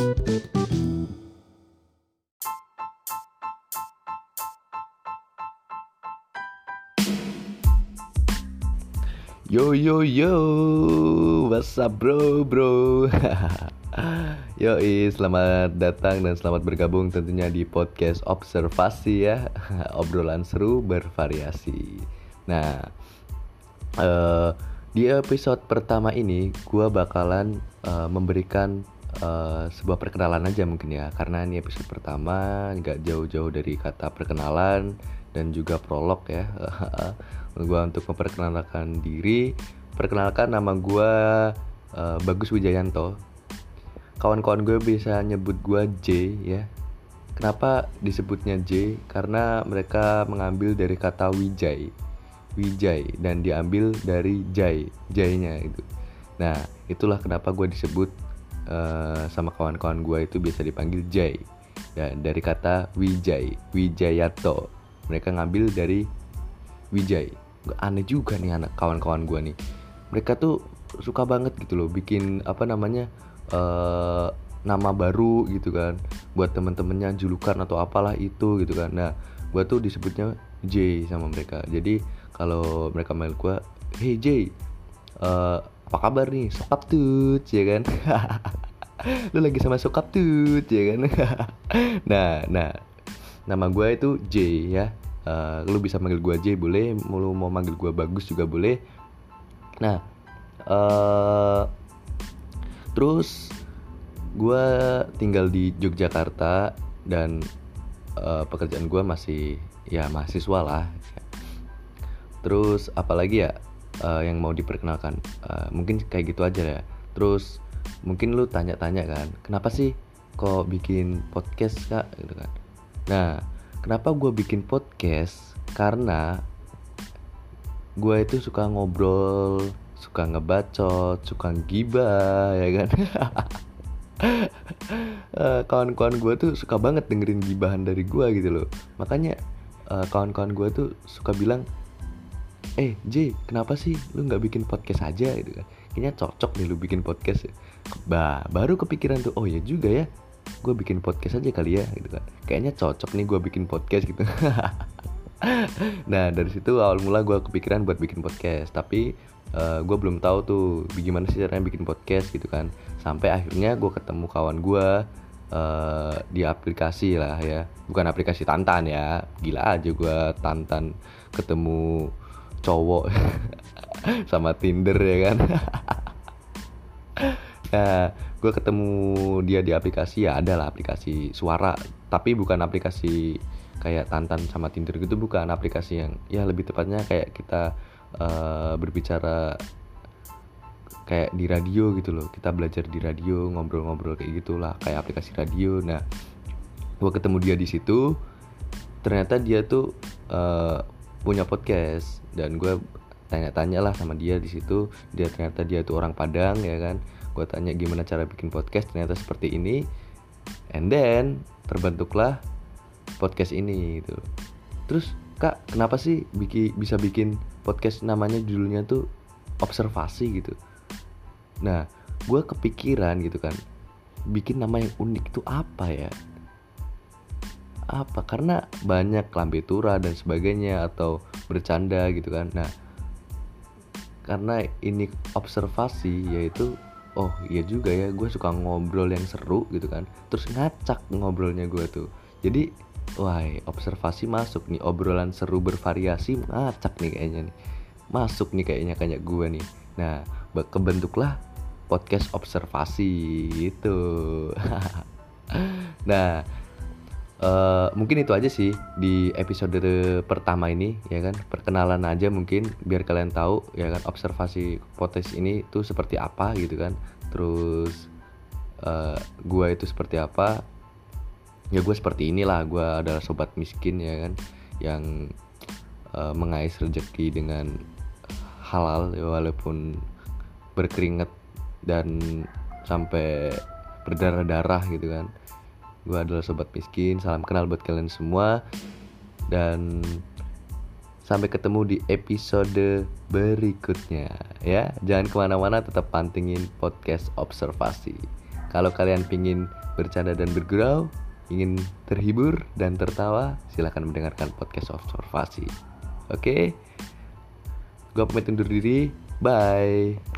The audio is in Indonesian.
Yo yo yo, what's up bro bro? Yo selamat datang dan selamat bergabung tentunya di podcast observasi ya. Obrolan seru bervariasi. Nah, uh, di episode pertama ini gue bakalan uh, memberikan uh, sebuah perkenalan aja mungkin ya. Karena ini episode pertama, nggak jauh-jauh dari kata perkenalan dan juga prolog ya. Gue untuk memperkenalkan diri perkenalkan nama gue uh, Bagus Wijayanto. Kawan-kawan gue bisa nyebut gue J ya. Kenapa disebutnya J? Karena mereka mengambil dari kata Wijay Wijay dan diambil dari Jai Jainya itu. Nah itulah kenapa gue disebut uh, sama kawan-kawan gue itu bisa dipanggil Jai. Ya dari kata Wijay Wijayato. Mereka ngambil dari Wijay aneh juga nih anak kawan-kawan gue nih. Mereka tuh suka banget gitu loh bikin apa namanya uh, nama baru gitu kan. Buat temen-temennya julukan atau apalah itu gitu kan. Nah gue tuh disebutnya J sama mereka. Jadi kalau mereka mail gue hey J apa kabar nih? Sokap tuh ya kan? Lu lagi sama sokap tuh ya kan? Nah nah nama gue itu J ya. Uh, lu bisa manggil gue J boleh. Lu mau manggil gue bagus juga boleh. Nah uh, terus gue tinggal di Yogyakarta dan uh, pekerjaan gue masih ya mahasiswa lah. Terus apalagi ya uh, yang mau diperkenalkan uh, mungkin kayak gitu aja ya terus mungkin lu tanya-tanya kan kenapa sih kok bikin podcast kak gitu kan nah Kenapa gue bikin podcast? Karena gue itu suka ngobrol, suka ngebacot, suka gibah, ya kan? Eh, kawan-kawan gue tuh suka banget dengerin gibahan dari gue gitu loh. Makanya kawan-kawan gue tuh suka bilang, eh J, kenapa sih lu nggak bikin podcast aja gitu kan? Kayaknya cocok nih lu bikin podcast. Bah, baru kepikiran tuh, oh ya juga ya gue bikin podcast aja kali ya gitu kan. Kayaknya cocok nih gue bikin podcast gitu. Nah dari situ awal mula gue kepikiran buat bikin podcast tapi uh, eh, gue belum tahu tuh gimana sih caranya bikin podcast gitu kan. Sampai akhirnya gue ketemu kawan gue uh, di aplikasi lah ya. Bukan aplikasi tantan ya. Gila aja gue tantan ketemu cowok sama tinder ya kan? Nah gue ketemu dia di aplikasi ya ada lah aplikasi suara. Tapi bukan aplikasi kayak Tantan sama Tinder gitu bukan aplikasi yang ya lebih tepatnya kayak kita uh, berbicara kayak di radio gitu loh. Kita belajar di radio ngobrol-ngobrol kayak gitulah kayak aplikasi radio. Nah gue ketemu dia di situ ternyata dia tuh uh, punya podcast. Dan gue tanya-tanya lah sama dia di situ. Dia ternyata dia tuh orang Padang ya kan? Gue tanya gimana cara bikin podcast ternyata seperti ini. And then terbentuklah podcast ini gitu. Terus kak kenapa sih bikin bisa bikin podcast namanya judulnya tuh observasi gitu? Nah gue kepikiran gitu kan bikin nama yang unik itu apa ya apa? Karena banyak lambe tura dan sebagainya atau bercanda gitu kan. Nah karena ini observasi yaitu oh iya juga ya gue suka ngobrol yang seru gitu kan. Terus ngacak ngobrolnya gue tuh. Jadi wah observasi masuk nih obrolan seru bervariasi ngacak nih kayaknya nih. Masuk nih kayaknya kayak gue nih. Nah kebentuklah podcast observasi itu nah Uh, mungkin itu aja sih di episode pertama ini ya kan? Perkenalan aja mungkin biar kalian tahu ya kan? Observasi potes ini tuh seperti apa gitu kan? Terus uh, gua itu seperti apa? Ya gue seperti inilah. Gue adalah sobat miskin ya kan? Yang uh, mengais rezeki dengan halal ya, walaupun berkeringat dan sampai berdarah-darah gitu kan Gue adalah Sobat Miskin Salam kenal buat kalian semua Dan sampai ketemu di episode berikutnya ya Jangan ke mana-mana tetap pantingin podcast observasi Kalau kalian pingin bercanda dan bergurau, ingin terhibur dan tertawa, silahkan mendengarkan podcast observasi. Oke, gue pamit undur diri. Bye.